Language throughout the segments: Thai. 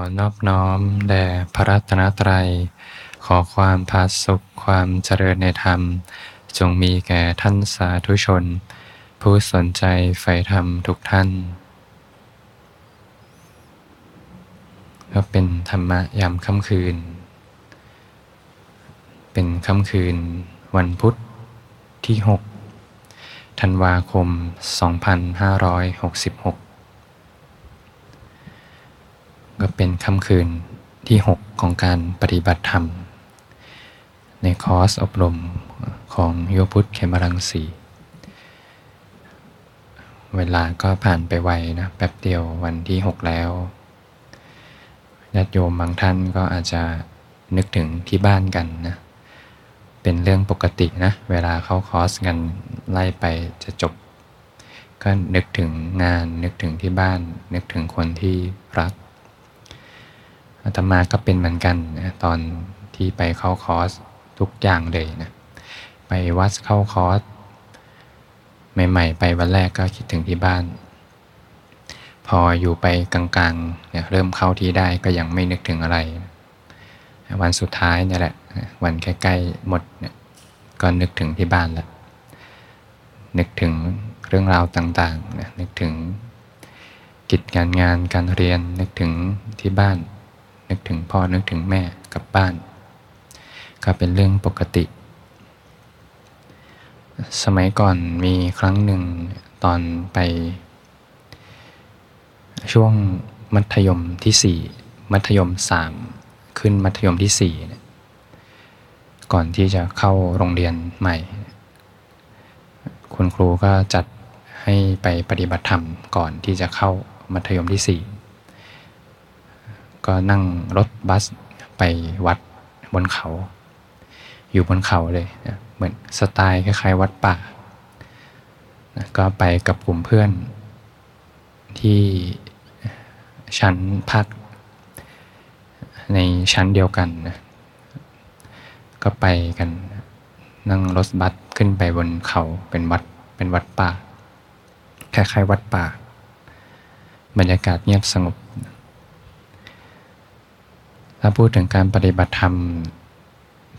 อนอบน้อมแด่พระรัตนตรัย ขอความพาสุขความเจริญในธรรม จงมีแก่ท่านสาธุชน ผู้สนใจใฝ่ธรรมทุกท่าน ก็เป็นธรรมะยามค่ำคืน เป็นค่ำคืนวันพุธที่ 6 ธันวาคม 2566 ก็เป็นค่ำคืนที่ 6 ของการปฏิบัติธรรม ในคอร์สอบรมของโยพุทธเขมรังสี เวลาก็ผ่านไปไวนะแป๊บเดียววันที่ 6 แล้วญาติโยมบางท่านก็อาจจะนึกถึงที่บ้านกันนะเป็นเรื่องปกตินะ เวลาเข้าคอร์สกันไล่ไปจะจบ ก็นึกถึงงานนึกถึงที่บ้าน นึกถึงคนที่รัก อาตมาก็เป็นเหมือนกันนะตอนที่ไปเข้าคอร์สทุกอย่างเลยนะไปวัดเข้าคอร์สใหม่ๆ ไปวันแรกก็คิดถึงที่บ้าน พออยู่ไปกลางๆเนี่ยเริ่มเข้าที่ได้ก็ยังไม่นึกถึงอะไร วันสุดท้ายเนี่ยแหละวันใกล้ๆหมดเนี่ยก็นึกถึงที่บ้านแล้วนึกถึงเรื่องราวต่างๆนะนึกถึงกิจการงานการเรียนนึกถึงที่บ้าน นึกถึงพ่อนึกถึงแม่กับบ้าน ก็เป็นเรื่องปกติ สมัยก่อนมีครั้งหนึ่งตอนไป ช่วงมัธยมที่สี่มัธยมสามขึ้นมัธยมที่สี่ก่อนที่จะเข้าโรงเรียนใหม่ คุณครูก็จัดให้ไปปฏิบัติธรรมก่อนที่จะเข้ามัธยมที่สี่ ก็นั่งรถบัสไปวัดบนเขา อยู่บนเขาเลยนะเหมือนสไตล์คล้ายๆ วัดป่านะก็ไปกับกลุ่มเพื่อน ที่ชั้นพัก ในชั้นเดียวกันนะก็ไปกันนั่งรถบัสขึ้นไปบนเขาเป็นวัดเป็นวัดป่าคล้ายๆวัดป่า บรรยากาศเงียบสงบ ถ้าพูดถึงการปฏิบัติธรรม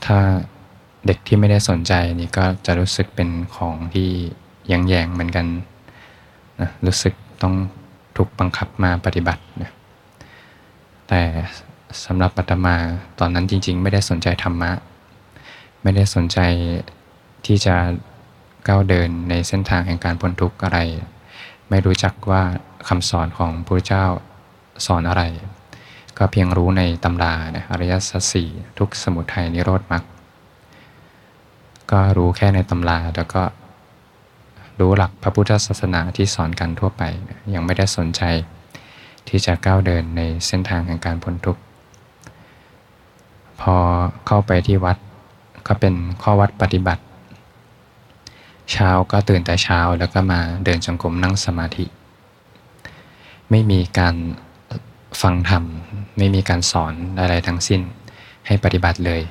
ถ้าเด็กที่ไม่ได้สนใจนี่ก็จะรู้สึกเป็นของที่ยังแยงเหมือนกันนะรู้สึกต้องถูกบังคับมาปฏิบัตินะแต่สำหรับปัตมาตอนนั้นจริง ๆ ไม่ได้สนใจธรรมะ ไม่ได้สนใจที่จะก้าวเดินในเส้นทางแห่งการพ้นทุกข์อะไร ไม่รู้จักว่าคำสอนของพระเจ้าสอนอะไร ก็เพียงรู้ในตำรานะอริยสัจสี่ทุกสมุทัยนิโรธมรรคก็รู้แค่ในตำราแล้วก็รู้หลักพระพุทธศาสนาที่สอนกันทั่วไป ยังไม่ได้สนใจที่จะก้าวเดินในเส้นทางแห่งการพ้นทุกข์ พอเข้าไปที่วัดก็เป็นข้อวัดปฏิบัติ เช้าก็ตื่นแต่เช้าแล้วก็มาเดินจงกรมนั่งสมาธิ ไม่มีการฟังธรรม ไม่มีการสอนอะไรทั้งสิ้นให้ปฏิบัติเลย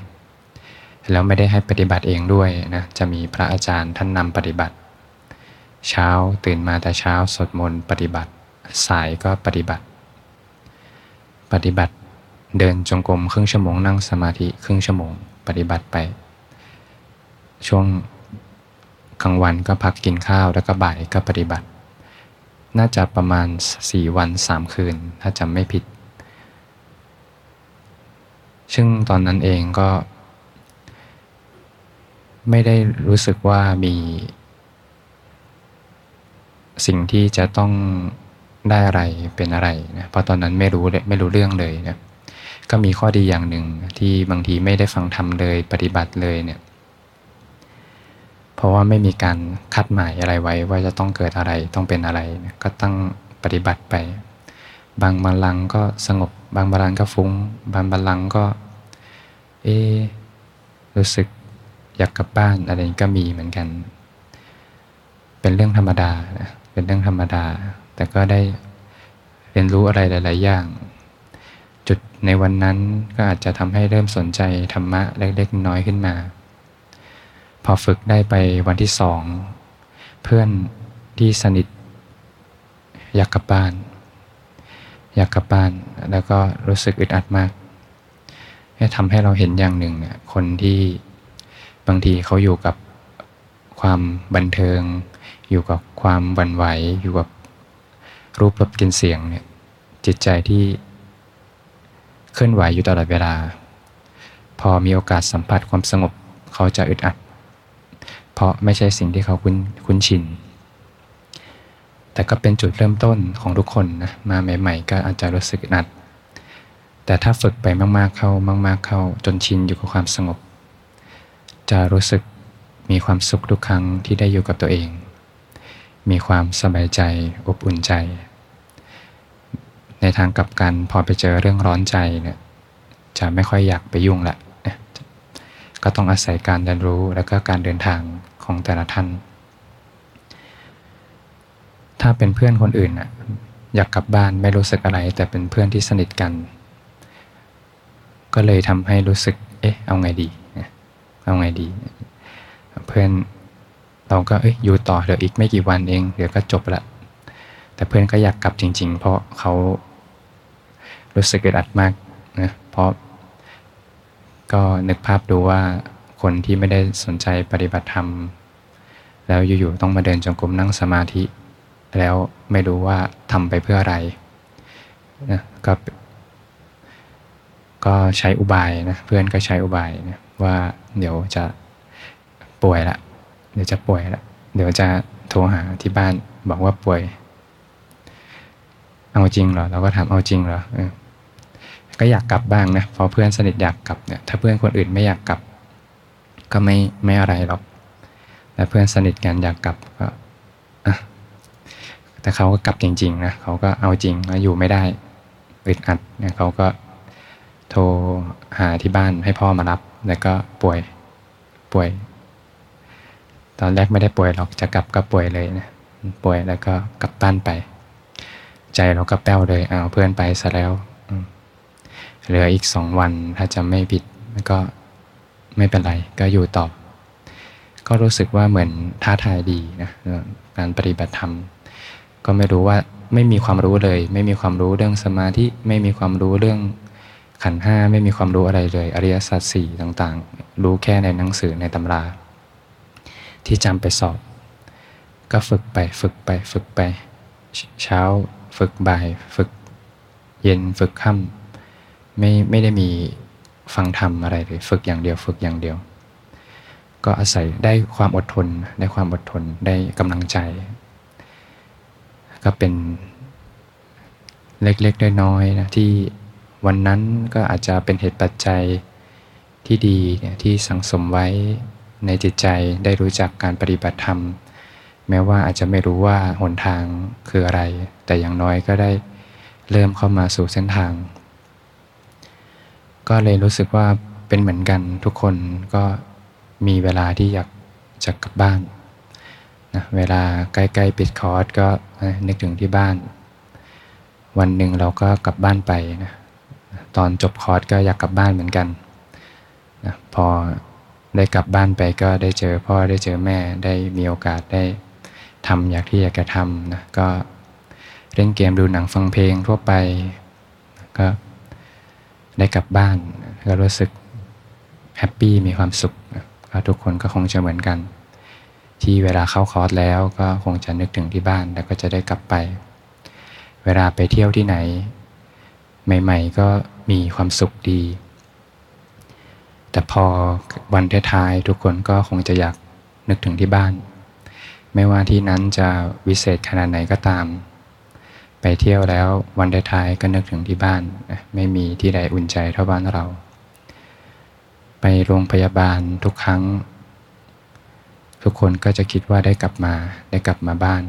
แล้วไม่ได้ให้ปฏิบัติเองด้วยนะจะมีพระอาจารย์ท่านนำปฏิบัติ เช้าตื่นมาแต่เช้าสวดมนต์ปฏิบัติ สายก็ปฏิบัติ ปฏิบัติเดินจงกรมครึ่งชั่วโมงนั่งสมาธิครึ่งชั่วโมงปฏิบัติไป ช่วงกลางวันก็พักกินข้าวแล้วก็บ่ายก็ปฏิบัติ น่าจะประมาณสี่วันสามคืน ถ้าจำไม่ผิด ซึ่งตอนนั้นเองก็ ไม่ได้รู้สึกว่ามี สิ่งที่จะต้องได้อะไรเป็นอะไรนะเพราะตอนนั้นไม่รู้เลยไม่รู้เรื่องเลยนะก็มีข้อดีอย่างหนึ่งที่บางทีไม่ได้ฟังทำเลยปฏิบัติเลยเนี่ย เพราะว่าไม่มีการคัดหมายอะไรไว้ว่าจะต้องเกิดอะไรต้องเป็นอะไรก็ตั้งปฏิบัติไป บางบาลังก็สงบ บางบาลังก็ฟุง้ง บางบาลังก็ เอรู้สึกอยากกลับบ้านอะไรก็มีเหมือนกัน เป็นเรื่องธรรมดาเป็นเรื่องธรรมดา แต่ก็ได้เรียนรู้อะไรหลาย ๆ อย่าง จุดในวันนั้นก็อาจจะทำให้เริ่มสนใจธรรมะเล็ก ๆ น้อยขึ้นมา พอฝึกได้ไปวันที่สอง เพื่อนที่สนิท อยากกลับบ้าน อยากกลับบ้านแล้วก็รู้สึกอึดอัดมาก ให้ทำให้เราเห็นอย่างหนึ่งเนี่ยคนที่บางทีเขาอยู่กับความบันเทิง อยู่กับความวันไหว อยู่กับรูปรสกลิ่นเสียงเนี่ยจิตใจที่เคลื่อนไหวอยู่ตลอดเวลา พอมีโอกาสสัมผัสความสงบเขาจะอึดอัด เพราะไม่ใช่สิ่งที่เขาคุ้นคุ้นชิน แต่ก็เป็นจุดเริ่มต้นของทุกคนนะมาใหม่ ๆ ก็อาจจะรู้สึกอึดอัด แต่ถ้าฝึกไปมาก ๆ เข้ามาก ๆ เข้าจนชินอยู่กับความสงบ จะรู้สึกมีความสุขทุกครั้งที่ได้อยู่กับตัวเอง มีความสบายใจอบอุ่นใจ ในทางกลับกันพอไปเจอเรื่องร้อนใจเนี่ยจะไม่ค่อยอยากไปยุ่งละก็ต้องอาศัยการเรียนรู้และก็การเดินทางของแต่ละท่าน ถ้าเป็นเพื่อนคนอื่นน่ะอยากกลับบ้านไม่รู้สึกอะไร แต่เป็นเพื่อนที่สนิทกัน ก็เลยทำให้รู้สึก เอ๊ะ เอาไงดี เอาไงดี เพื่อนเราก็เอ้ยอยู่ต่อเดี๋ยวอีกไม่กี่วันเอง เดี๋ยวก็จบละ แต่เพื่อนก็อยากกลับจริง ๆ เพราะเขารู้สึกอึดอัดมากนะ เพราะก็นึกภาพดูว่าคนที่ไม่ได้สนใจปฏิบัติธรรม แล้วอยู่ๆต้องมาเดินจงกรมนั่งสมาธิ แล้วไม่รู้ว่าทำไปเพื่ออะไรนะก็ ก็ใช้อุบายนะเพื่อนก็ใช้อุบายนะว่าเดี๋ยวจะป่วยละเดี๋ยวจะป่วยละเดี๋ยวจะโทรหาที่บ้านบอกว่าป่วย เอาจริงเหรอเราก็ถามเอาจริงเหรอก็อยากกลับบ้างนะพอเพื่อนสนิทอยากกลับเนี่ยถ้าเพื่อนคนอื่นไม่อยากกลับ ก็ไม่ไม่อะไรหรอกแต่เพื่อนสนิทกันอยากกลับก็แต่เขาก็กลับจริงๆนะเขาก็เอาจริงแล้วอยู่ไม่ได้อึดอัดเนี่ยเขาก็ โทรหาที่บ้านให้พ่อมารับ แล้วก็ป่วยป่วย ตอนแรกไม่ได้ป่วยหรอกจะกลับก็ป่วยเลยนะป่วยแล้วก็กลับบ้านไป ใจเราก็แป้วเลยเอาเพื่อนไปซะแล้วเหลืออีกสองวันถ้าจะไม่ผิดก็ไม่เป็นไรก็อยู่ต่อ ก็รู้สึกว่าเหมือนท้าทายดีนะการปฏิบัติธรรม ก็ไม่รู้ว่าไม่มีความรู้เลย ไม่มีความรู้เรื่องสมาธิไม่มีความรู้เรื่อง ขันห้าไม่มีความรู้อะไรเลย อริยสัจสี่ต่างๆ รู้แค่ในหนังสือในตำรา ที่จำไปสอบ ก็ฝึกไปฝึกไปฝึกไป เช้า ฝึกบ่าย ฝึกเย็นฝึกค่ำไม่ไม่ได้มีฟังธรรมอะไรเลยฝึกอย่างเดียว ฝึกอย่างเดียว ก็อาศัยได้ความอดทน ได้ความอดทนได้กำลังใจ ก็เป็นเล็กๆน้อยๆนะที่ วันนั้นก็อาจจะเป็นเหตุปัจจัยที่ดีที่สังสมไว้ในจิตใจได้รู้จักการปฏิบัติธรรม แม้ว่าอาจจะไม่รู้ว่าหนทางคืออะไร แต่อย่างน้อยก็ได้เริ่มเข้ามาสู่เส้นทาง ก็เลยรู้สึกว่าเป็นเหมือนกันทุกคนก็มีเวลาที่อยากจะกลับบ้านนะเวลาใกล้ๆปิดคอร์สก็นึกถึงที่บ้าน วันหนึ่งเราก็กลับบ้านไปนะ ตอนจบคอร์สก็อยากกลับบ้านเหมือนกันนะพอได้กลับบ้านไปก็ได้เจอพ่อได้เจอแม่ได้มีโอกาสได้ทำอยากที่อยากจะทำนะก็เล่นเกมดูหนังฟังเพลงทั่วไป ก็ได้กลับบ้านก็รู้สึกแฮปปี้มีความสุขก็ทุกคนก็คงจะเหมือนกัน ที่เวลาเข้าคอร์สแล้วก็คงจะนึกถึงที่บ้านแล้วก็จะได้กลับไป เวลาไปเที่ยวที่ไหน ใหม่ ๆ ก็มีความสุขดี แต่พอวันท้ายๆทุกคนก็คงจะอยากนึกถึงที่บ้าน ไม่ว่าที่นั้นจะวิเศษขนาดไหนก็ตาม ไปเที่ยวแล้ววันท้ายๆก็นึกถึงที่บ้าน ไม่มีที่ใดอุ่นใจเท่าบ้านเรา ไปโรงพยาบาลทุกครั้ง ทุกคนก็จะคิดว่าได้กลับมาได้กลับมาบ้าน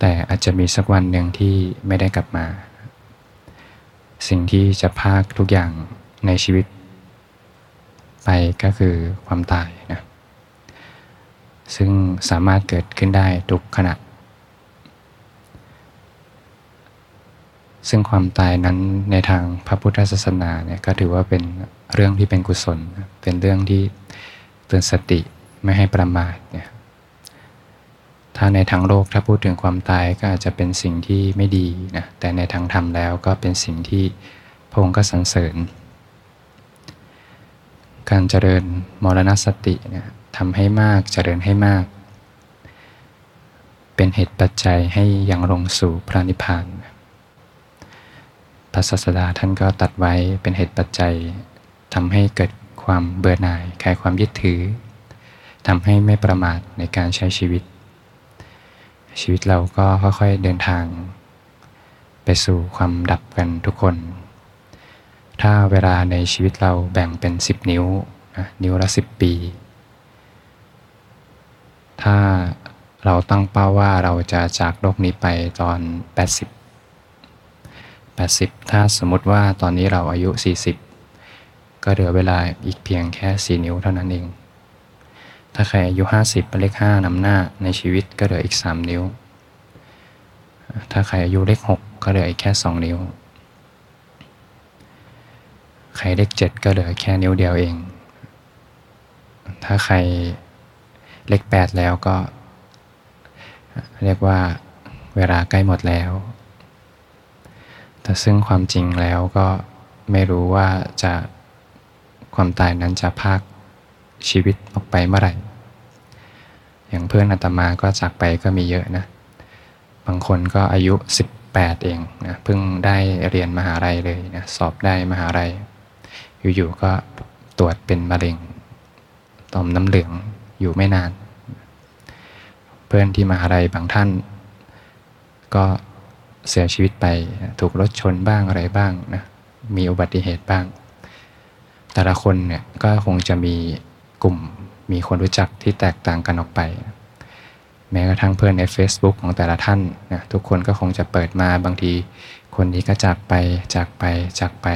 แต่อาจจะมีสักวันหนึ่งที่ไม่ได้กลับมา สิ่งที่จะพากทุกอย่างในชีวิต ไปก็คือความตายนะซึ่งสามารถเกิดขึ้นได้ทุกขณะ ซึ่งความตายนั้นในทางพระพุทธศาสนาเนี่ยก็ถือว่าเป็นเรื่องที่เป็นกุศล เป็นเรื่องที่เตือนสติไม่ให้ประมาทเนี่ย ถ้าในทางโลกถ้าพูดถึงความตายก็อาจจะเป็นสิ่งที่ไม่ดีนะแต่ในทางธรรมแล้วก็เป็นสิ่งที่พงค์ก็สรรเสริญ การเจริญมรณสตินะทำให้มากเจริญให้มาก เป็นเหตุปัจจัยให้ยังลงสู่พระนิพพานพระศาสดาท่านก็ตัดไว้เป็นเหตุปัจจัยทำให้เกิดความเบื่อหน่ายคลายความยึดถือทำให้ไม่ประมาทในการใช้ชีวิต ชีวิตเราก็ค่อยๆเดินทาง ไปสู่ความดับกันทุกคน ถ้าเวลาในชีวิตเราแบ่งเป็น 10 นิ้วนะนิ้วละ 10 ปี ถ้าเราตั้งเป้าว่าเราจะจากโลกนี้ไปตอน 80 80 ถ้าสมมติว่าตอนนี้เราอายุ 40 ก็เหลือเวลาอีกเพียงแค่ 4 นิ้วเท่านั้นเอง ถ้าใครอายุ 50เป็นเลข5นำหน้าในชีวิตก็เหลืออีก 3 นิ้ว ถ้าใครอายุเลข 6 ก็เหลืออีกแค่ 2 นิ้ว ใครเลข 7 ก็เหลือแค่นิ้วเดียวเอง ถ้าใครเลข 8 แล้วก็ เรียกว่าเวลาใกล้หมดแล้ว แต่ซึ่งความจริงแล้วก็ไม่รู้ว่าจะความตายนั้นจะพากชีวิตออกไปเมื่อไหร่ อย่างเพื่อนอาตมาก็จากไปก็มีเยอะนะบางคนก็อายุ 18 เองนะเพิ่งได้เรียนมหาลัยเลยนะสอบได้มหาลัย อยู่ๆก็ตรวจเป็นมะเร็งต่อมน้ำเหลืองอยู่ไม่นาน เพื่อนที่มหาลัยบางท่าน ก็เสียชีวิตไปถูกรถชนบ้างอะไรบ้างนะมีอุบัติเหตุบ้าง แต่ละคนเนี่ยก็คงจะมีกลุ่ม มีคนรู้จักที่แตกต่างกันออกไป แม้กระทั่งเพื่อนใน Facebook ของแต่ละท่านนะทุกคนก็คงจะเปิดมาบางทีคนนี้ก็จากไปจากไปจากไป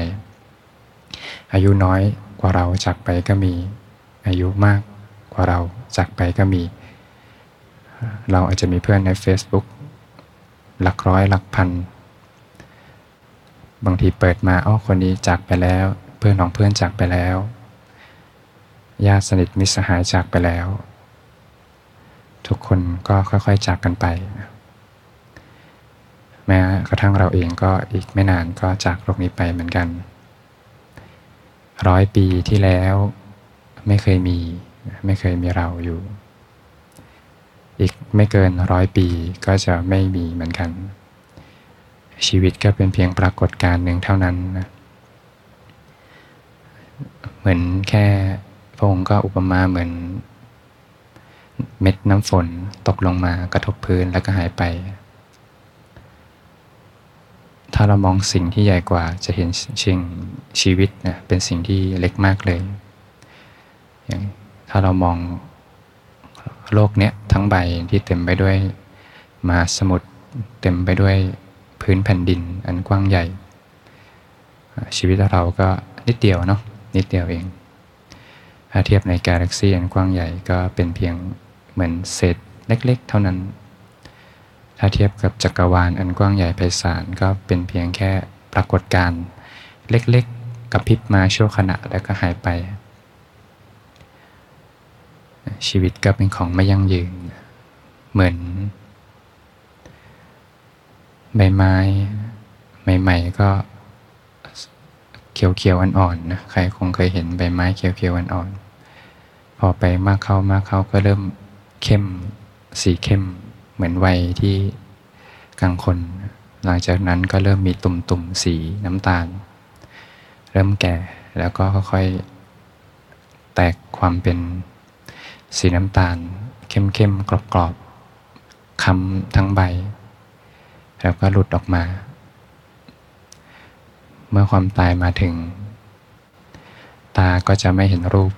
อายุน้อยกว่าเราจากไปก็มี อายุมากกว่าเราจากไปก็มี เราอาจจะมีเพื่อนใน Facebook หลักร้อยหลักพัน บางทีเปิดมาอ๋อคนนี้จากไปแล้ว เพื่อนของเพื่อนจากไปแล้ว ญาติสนิทมิสหายจากไปแล้ว ทุกคนก็ค่อยๆจากกันไป แม้กระทั่งเราเองก็อีกไม่นานก็จากโลกนี้ไปเหมือนกัน ร้อยปีที่แล้วไม่เคยมี ไม่เคยมีเราอยู่ อีกไม่เกินร้อยปีก็จะไม่มีเหมือนกัน ชีวิตก็เป็นเพียงปรากฏการณ์หนึ่งเท่านั้นนะเหมือนแค่ พระองค์ก็อุปมาเหมือน เม็ดน้ำฝนตกลงมากระทบพื้นแล้วก็หายไป ถ้าเรามองสิ่งที่ใหญ่กว่าจะเห็นชิงชีวิตนะเป็นสิ่งที่เล็กมากเลย อย่างถ้าเรามองโลกเนี้ยทั้งใบที่เต็มไปด้วยมาสมุทรเต็มไปด้วยพื้นแผ่นดินอันกว้างใหญ่ ชีวิตเราก็นิดเดียวเนาะนิดเดียวเอง ถ้าเทียบในกาแล็กซีอันกว้างใหญ่ก็เป็นเพียงเหมือนเศษเล็กๆ เท่านั้น ถ้าเทียบกับจักรวาลอันกว้างใหญ่ไพศาลก็เป็นเพียงแค่ปรากฏการณ์เล็กๆ กับพิบมาชั่วขณะแล้วก็หายไป ชีวิตก็เป็นของไม่ยั่งยืน เหมือน ใบไม้ใหม่ๆก็เขียวๆอ่อนๆนะ ใครคงเคยเห็นใบไม้เขียวๆอ่อนๆ อไปมากเข้ามากเข้าก็เริ่มเข้มสีเข้มเหมือนวัยที่กลางคน หลังจากนั้นก็เริ่มมีตุ่มๆสีน้ำตาล เริ่มแก่แล้วก็ค่อยๆแตกความเป็นสีน้ำตาล เข้มๆกรอบๆคำทั้งใบ แล้วก็หลุดออกมา เมื่อความตายมาถึง ตาก็จะไม่เห็นรูป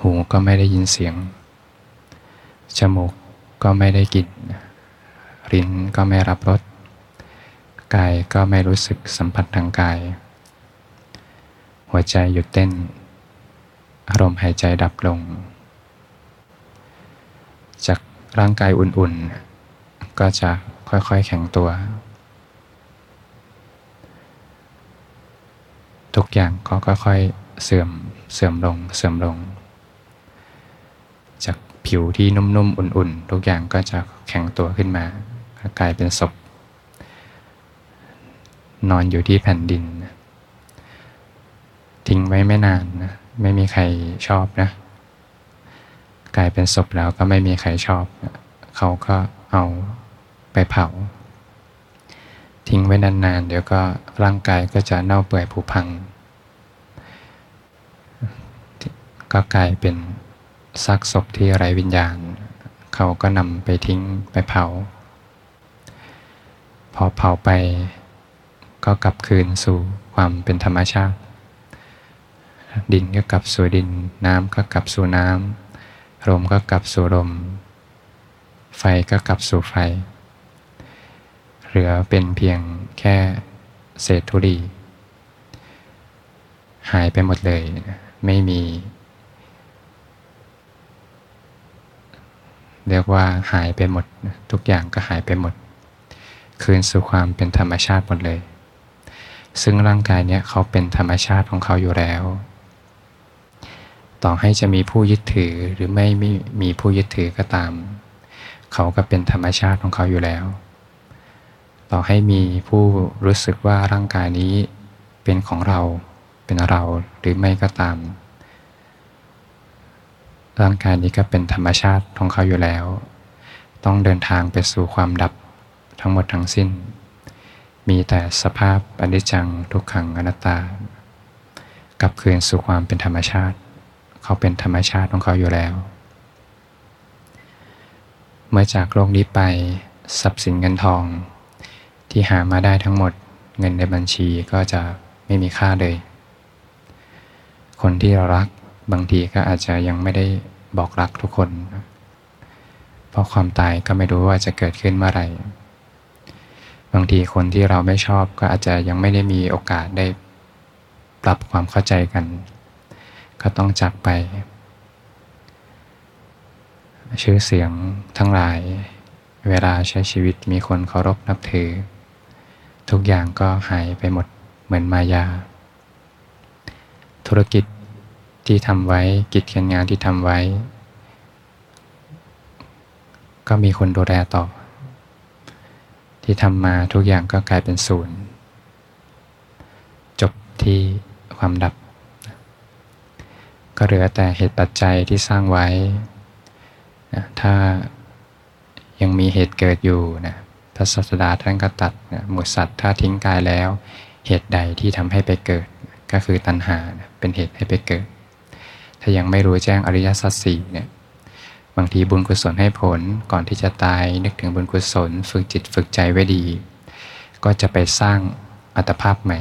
หูก็ไม่ได้ยินเสียง จมูกก็ไม่ได้กลิ่นลิ้นก็ไม่รับรส กายก็ไม่รู้สึกสัมผัสทางกาย หัวใจหยุดเต้น อารมณ์หายใจดับลง จากร่างกายอุ่นๆ ก็จะค่อยๆ แข็งตัว ทุกอย่างก็ค่อยๆ เสื่อม เสื่อมลง เสื่อมลง จากผิวที่นุ่มๆ อุ่นๆ ทุกอย่างก็จะแข็งตัวขึ้นมากลายเป็นศพ นอนอยู่ที่แผ่นดิน ทิ้งไว้ไม่นานนะไม่มีใครชอบนะ กลายเป็นศพแล้วก็ไม่มีใครชอบ เขาก็เอาไปเผา ทิ้งไว้นานๆ เดี๋ยวก็ร่างกายก็จะเน่าเปื่อยผุพัง ก็กลายเป็น ซากศพที่ไร้วิญญาณ เขาก็นำไปทิ้งไปเผา พอเผาไปก็กลับคืนสู่ความเป็นธรรมชาติ ดินก็กลับสู่ดิน น้ำก็กลับสู่น้ำลมก็กลับสู่ลม ไฟก็กลับสู่ไฟ เหลือเป็นเพียงแค่เศษธุลีหายไปหมดเลย ไม่มี เรียกว่าหายไปหมด ทุกอย่างก็หายไปหมด คืนสู่ความเป็นธรรมชาติหมดเลย ซึ่งร่างกายเนี้ยเขาเป็นธรรมชาติของเขาอยู่แล้ว ต่อให้จะมีผู้ยึดถือหรือไม่มีผู้ยึดถือก็ตาม เขาก็เป็นธรรมชาติของเขาอยู่แล้ว ต่อให้มีผู้รู้สึกว่าร่างกายนี้เป็นของเราเป็นเราหรือไม่ก็ตาม ร่างกายนี้ก็เป็นธรรมชาติของเขาอยู่แล้ว ต้องเดินทางไปสู่ความดับทั้งหมดทั้งสิ้น มีแต่สภาพอนิจจังทุกขังอนัตตากลับคืนสู่ความเป็นธรรมชาติ เขาเป็นธรรมชาติของเขาอยู่แล้ว เมื่อจากโลกนี้ไปทรัพย์สินเงินทอง ที่หามาได้ทั้งหมดเงินในบัญชีก็จะไม่มีค่าเลย คนที่เรารัก บางทีก็อาจจะยังไม่ได้บอกรักทุกคน เพราะความตายก็ไม่รู้ว่าจะเกิดขึ้นเมื่อไหร่ บางทีคนที่เราไม่ชอบก็อาจจะยังไม่ได้มีโอกาสได้ปรับความเข้าใจกัน ก็ต้องจากไป ชื่อเสียงทั้งหลาย เวลาใช้ชีวิตมีคนเคารพนับถือ ทุกอย่างก็หายไปหมดเหมือนมายา ธุรกิจ ที่ทำไว้ กิจการงานที่ทำไว้ ก็มีคนดูแลต่อ ที่ทำมาทุกอย่างก็กลายเป็นศูนย์ จบที่ความดับ ก็เหลือแต่เหตุปัจจัยที่สร้างไว้ ถ้ายังมีเหตุเกิดอยู่นะพระศาสดาท่านก็ตัดหมดสัตว์ถ้าทิ้งกายแล้ว เหตุใดที่ทำให้ไปเกิด ก็คือตัณหาเป็นเหตุให้ไปเกิด ถ้ายังไม่รู้แจ้งอริยสัจสี่เนี่ยบางทีบุญกุศลให้ผลก่อนที่จะตายนึกถึงบุญกุศล ฝึกจิตฝึกใจไว้ดี ก็จะไปสร้างอัตภาพใหม่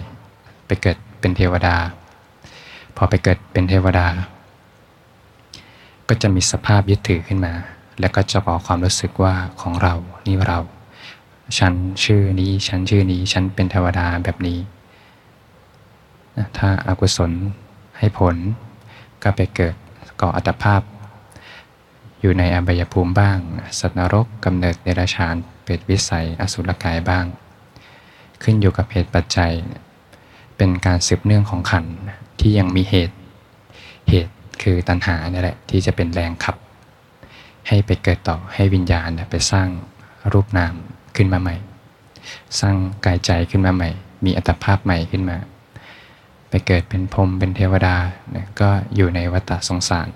ไปเกิดเป็นเทวดา พอไปเกิดเป็นเทวดา ก็จะมีสภาพยึดถือขึ้นมา แล้วก็จะบอกความรู้สึกว่าของเรานี่เรา ฉันชื่อนี้ฉันชื่อนี้ฉันเป็นเทวดาแบบนี้ ถ้าอากุศลให้ผล ก็ไปเกิดก่ออัตภาพ อยู่ในอบายภูมิบ้าง สัตว์นรกกำเนิดเดรัจฉานเปรตวิสัยอสุรกายบ้าง ขึ้นอยู่กับเหตุปัจจัย เป็นการสืบเนื่องของขันที่ยังมีเหตุเหตุคือตัณหานี่แหละที่จะเป็นแรงขับ ให้ไปเกิดต่อให้วิญญาณไปสร้างรูปนามขึ้นมาใหม่ สร้างกายใจขึ้นมาใหม่ มีอัตภาพใหม่ขึ้นมา เกิดเป็นพรมเป็นเทวดานะก็อยู่ในวัฏสงสาร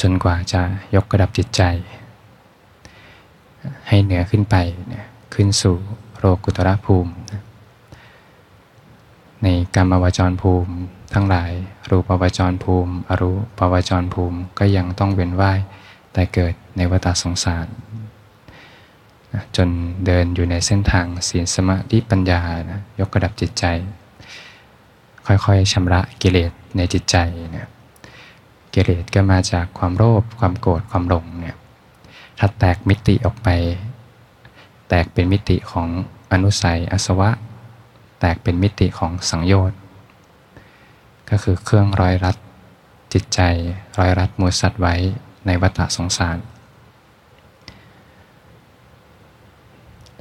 จนกว่าจะยกระดับจิตใจ ให้เหนือขึ้นไปนะขึ้นสู่โลกุตระภูมิ ในกรรมวจรภูมิ ทั้งหลายรูปวจรภูมิ อรูปวจรภูมิก็ยังต้องเวียนว่ายแต่เกิดในวัฏสงสาร จนเดินอยู่ในเส้นทางศีลสมาธิปัญญานะยกระดับจิตใจ ค่อยๆชำระกิเลสในจิตใจเนี่ยกิเลสก็มาจากความโลภความโกรธความหลงเนี่ยถ้าแตกมิติออกไป แตกเป็นมิติของอนุสัยอสวะ แตกเป็นมิติของสังโยชน์ก็คือเครื่องร้อยรัดจิตใจร้อยรัดมูสัตว์ไว้ในวัฏสงสาร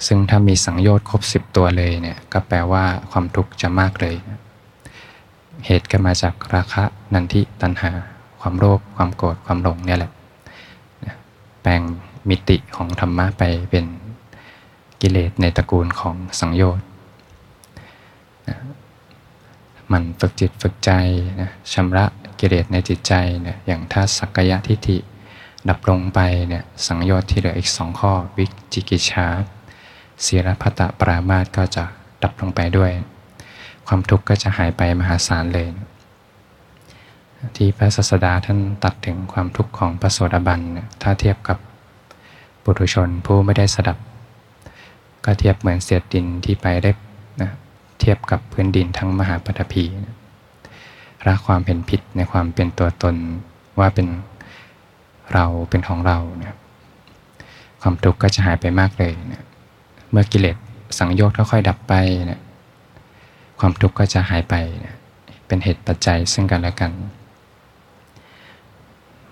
ซึ่งถ้ามีสังโยชน์ครบสิบตัวเลยเนี่ยก็แปลว่าความทุกข์จะมากเลยนะ เหตุก็มาจากราคะนันทิตัณหา ความโลภความโกรธความหลงเนี่ยแหละแปลงมิติของธรรมะไปเป็นกิเลสในตระกูลของสังโยชน์มันฝึกจิตฝึกใจนะชำระกิเลสในจิตใจเนี่ยอย่างถ้าสักกายทิฏฐิดับลงไปเนี่ยสังโยชน์ที่เหลืออีกสองข้อวิจิกิจฉาศีลพัตปรามาตก็จะดับลงไปด้วย ความทุกข์ก็จะหายไปมหาศาลเลย ที่พระศาสดาท่านตัดถึงความทุกข์ของพระโสดาบันถ้าเทียบกับปุถุชนผู้ไม่ได้สดับ ก็เทียบเหมือนเศษดินที่ไปได้นะเทียบกับพื้นดินทั้งมหาปฐพีนะรักความเป็นผิดในความเป็นตัวตนว่าเป็นเราเป็นของเรานี่ยความทุกข์ก็จะหายไปมากเลยเนี่ยเมื่อกิเลสสังโยชน์ค่อยๆดับไปนี่ย ความทุกข์ก็จะหายไปเป็นเหตุปัจจัยซึ่งกันและกัน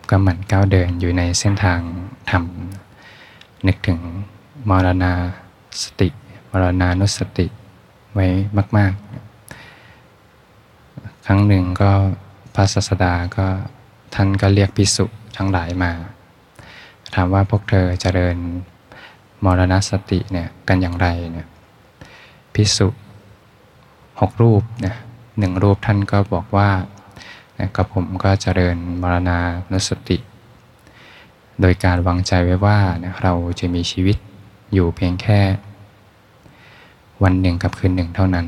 ก็หมั่นก้าวเดินอยู่ในเส้นทางธรรมนึกถึงมรณาสติมรณานุสติไว้มาก ๆ ครั้งหนึ่งก็พระศาสดาก็ท่านก็เรียกพิสุทั้งหลายมา ถามว่าพวกเธอเจริญมรณสติเนี่ยกันอย่างไรเนี่ยพิสุ หกรูปเนี่ยหนึ่งรูปท่านก็บอกว่ากับผมก็เจริญมรณานุสติ โดยการวางใจไว้ว่าเราจะมีชีวิตอยู่เพียงแค่ วันหนึ่งกับคืนหนึ่งเท่านั้น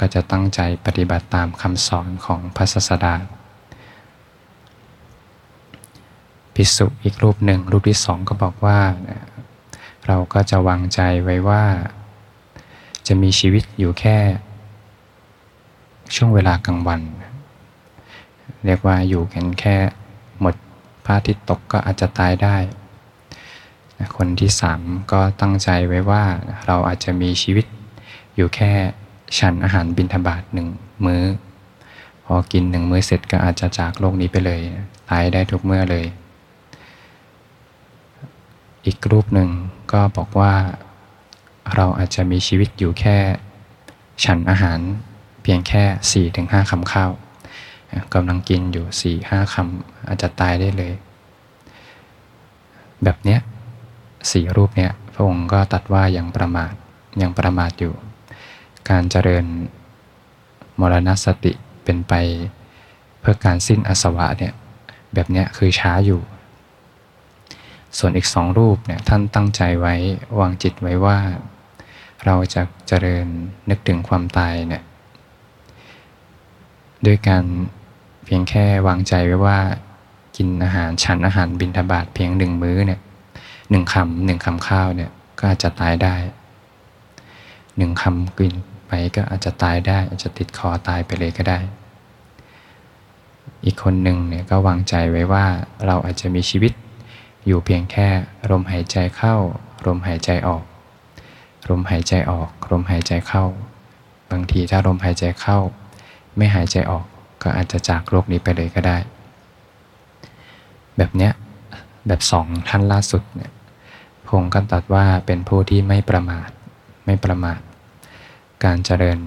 ก็จะตั้งใจปฏิบัติตามคำสอนของพระศาสดาพิสุอีกรูปหนึ่งรูปที่สองก็บอกว่า เราก็จะวางใจไว้ว่า จะมีชีวิตอยู่แค่ ช่วงเวลากลางวัน เรียกว่าอยู่กันแค่หมดพระอาทิตย์ตกก็อาจจะตายได้ คนที่สามก็ตั้งใจไว้ว่าเราอาจจะมีชีวิตอยู่แค่ฉันอาหารบิณฑบาตหนึ่งมื้อ พอกินหนึ่งมื้อเสร็จก็อาจจะจากโลกนี้ไปเลย ตายได้ทุกเมื่อเลย อีกรูปหนึ่งก็บอกว่าเราอาจจะมีชีวิตอยู่แค่ ฉันอาหาร เพียงแค่ 4-5ถึงคำข้าวกำลังกินอยู่4ี่ห้าคำอาจจะตายได้เลย แบบเนี้ยสี่รูปเนี้ยพระองค์ก็ตัดว่ายังประมาทยังประมาทอยู่ การเจริญมรณสติเป็นไปเพื่อการสิ้นอสวะเนี่ยแบบเนี้ยคือช้าอยู่ ส่วนอีกสองรูปเนี่ยท่านตั้งใจไว้วางจิตไว้ว่า เราจะเจริญนึกถึงความตายเนี่ย ด้วยการเพียงแค่วางใจไว้ว่า กินอาหารฉันอาหารบินทบาทเพียงหนึ่งมื้อเนี่ยหนึ่งคำหนึ่งคำข้าวเนี่ยก็อาจจะตายได้หนึ่งคำกินไปก็อาจจะตายได้ อาจจะติดคอตายไปเลยก็ได้ อีกคนหนึ่งเนี่ยก็วางใจไว้ว่าเราอาจจะมีชีวิต อยู่เพียงแค่ลมหายใจเข้าลมหายใจออกลมหายใจออกลมหายใจเข้า บางทีถ้าลมหายใจเข้า ไม่หายใจออกก็อาจจะจากโลกนี้ไปเลยก็ได้ แบบเนี้ยแบบสองท่านล่าสุดเนี่ยพงก็ตัดว่าเป็นผู้ที่ไม่ประมาทไม่ประมาท การเจริญ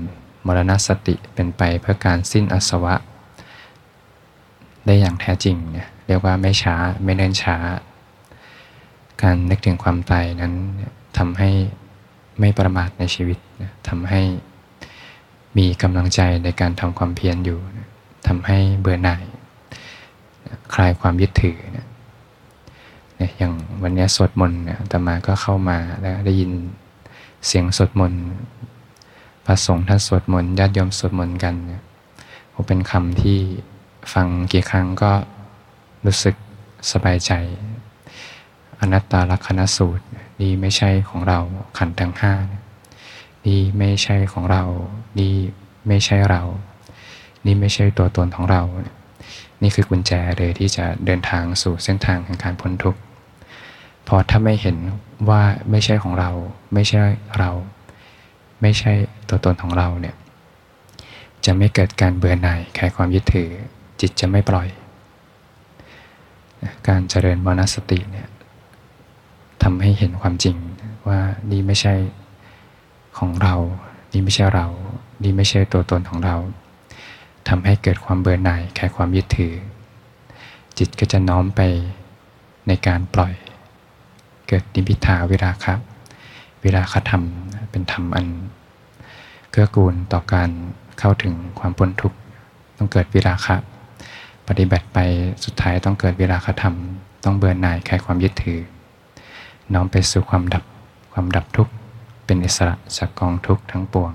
มรณสติเป็นไปเพื่อการสิ้นอสวะ ได้อย่างแท้จริงเนี่ยเรียกว่าไม่ช้าไม่เนิ่นช้า การนึกถึงความตายนั้นทำให้ไม่ประมาทในชีวิตทำให้ มีกำลังใจในการทำความเพียรอยู่ทำให้เบื่อหน่ายคลายความยึดถือเนี่ยอย่างวันนี้สวดมนต์เนี่ยตมาก็เข้ามาแล้วได้ยินเสียงสวดมนต์พระสงฆ์ท่านสวดมนต์ญาติโยมสวดมนต์กันเนี่ยเป็นคำที่ฟังกี่ครั้งก็รู้สึกสบายใจ อนัตตาลักษณสูตรนี่ไม่ใช่ของเราขันธ์ทั้งห้า นี่ไม่ใช่ของเรา นี่ไม่ใช่เรา นี่ไม่ใช่ตัวตนของเรา นี่คือกุญแจเลยที่จะเดินทางสู่เส้นทางแห่งการพ้นทุกข์พอถ้าไม่เห็นว่าไม่ใช่ของเรา ไม่ใช่เรา ไม่ใช่ตัวตนของเราเนี่ย จะไม่เกิดการเบื่อหน่ายคลายความยึดถือ จิตจะไม่ปล่อย การเจริญมรณสติเนี่ยทำให้เห็นความจริงว่านี่ไม่ใช่ ของเรา นี่ไม่ใช่เรา นี่ไม่ใช่ตัวตนของเราทำให้เกิดความเบื่อหน่ายแคลายความยึดถือ จิตก็จะน้อมไปในการปล่อย เกิดนิพิทาวิราคะวิราคธรรมเป็นธรรมอัน เกื้อกูลต่อการเข้าถึงความพ้นทุกข์ต้องเกิดวิราคะ ปฏิบัติไปสุดท้ายต้องเกิดวิราคธรรม ต้องเบื่อหน่ายคลายความยึดถือ น้อมไปสู่ความดับความดับทุกข์ เป็นอิสระจากกองทุกข์ทั้งปวง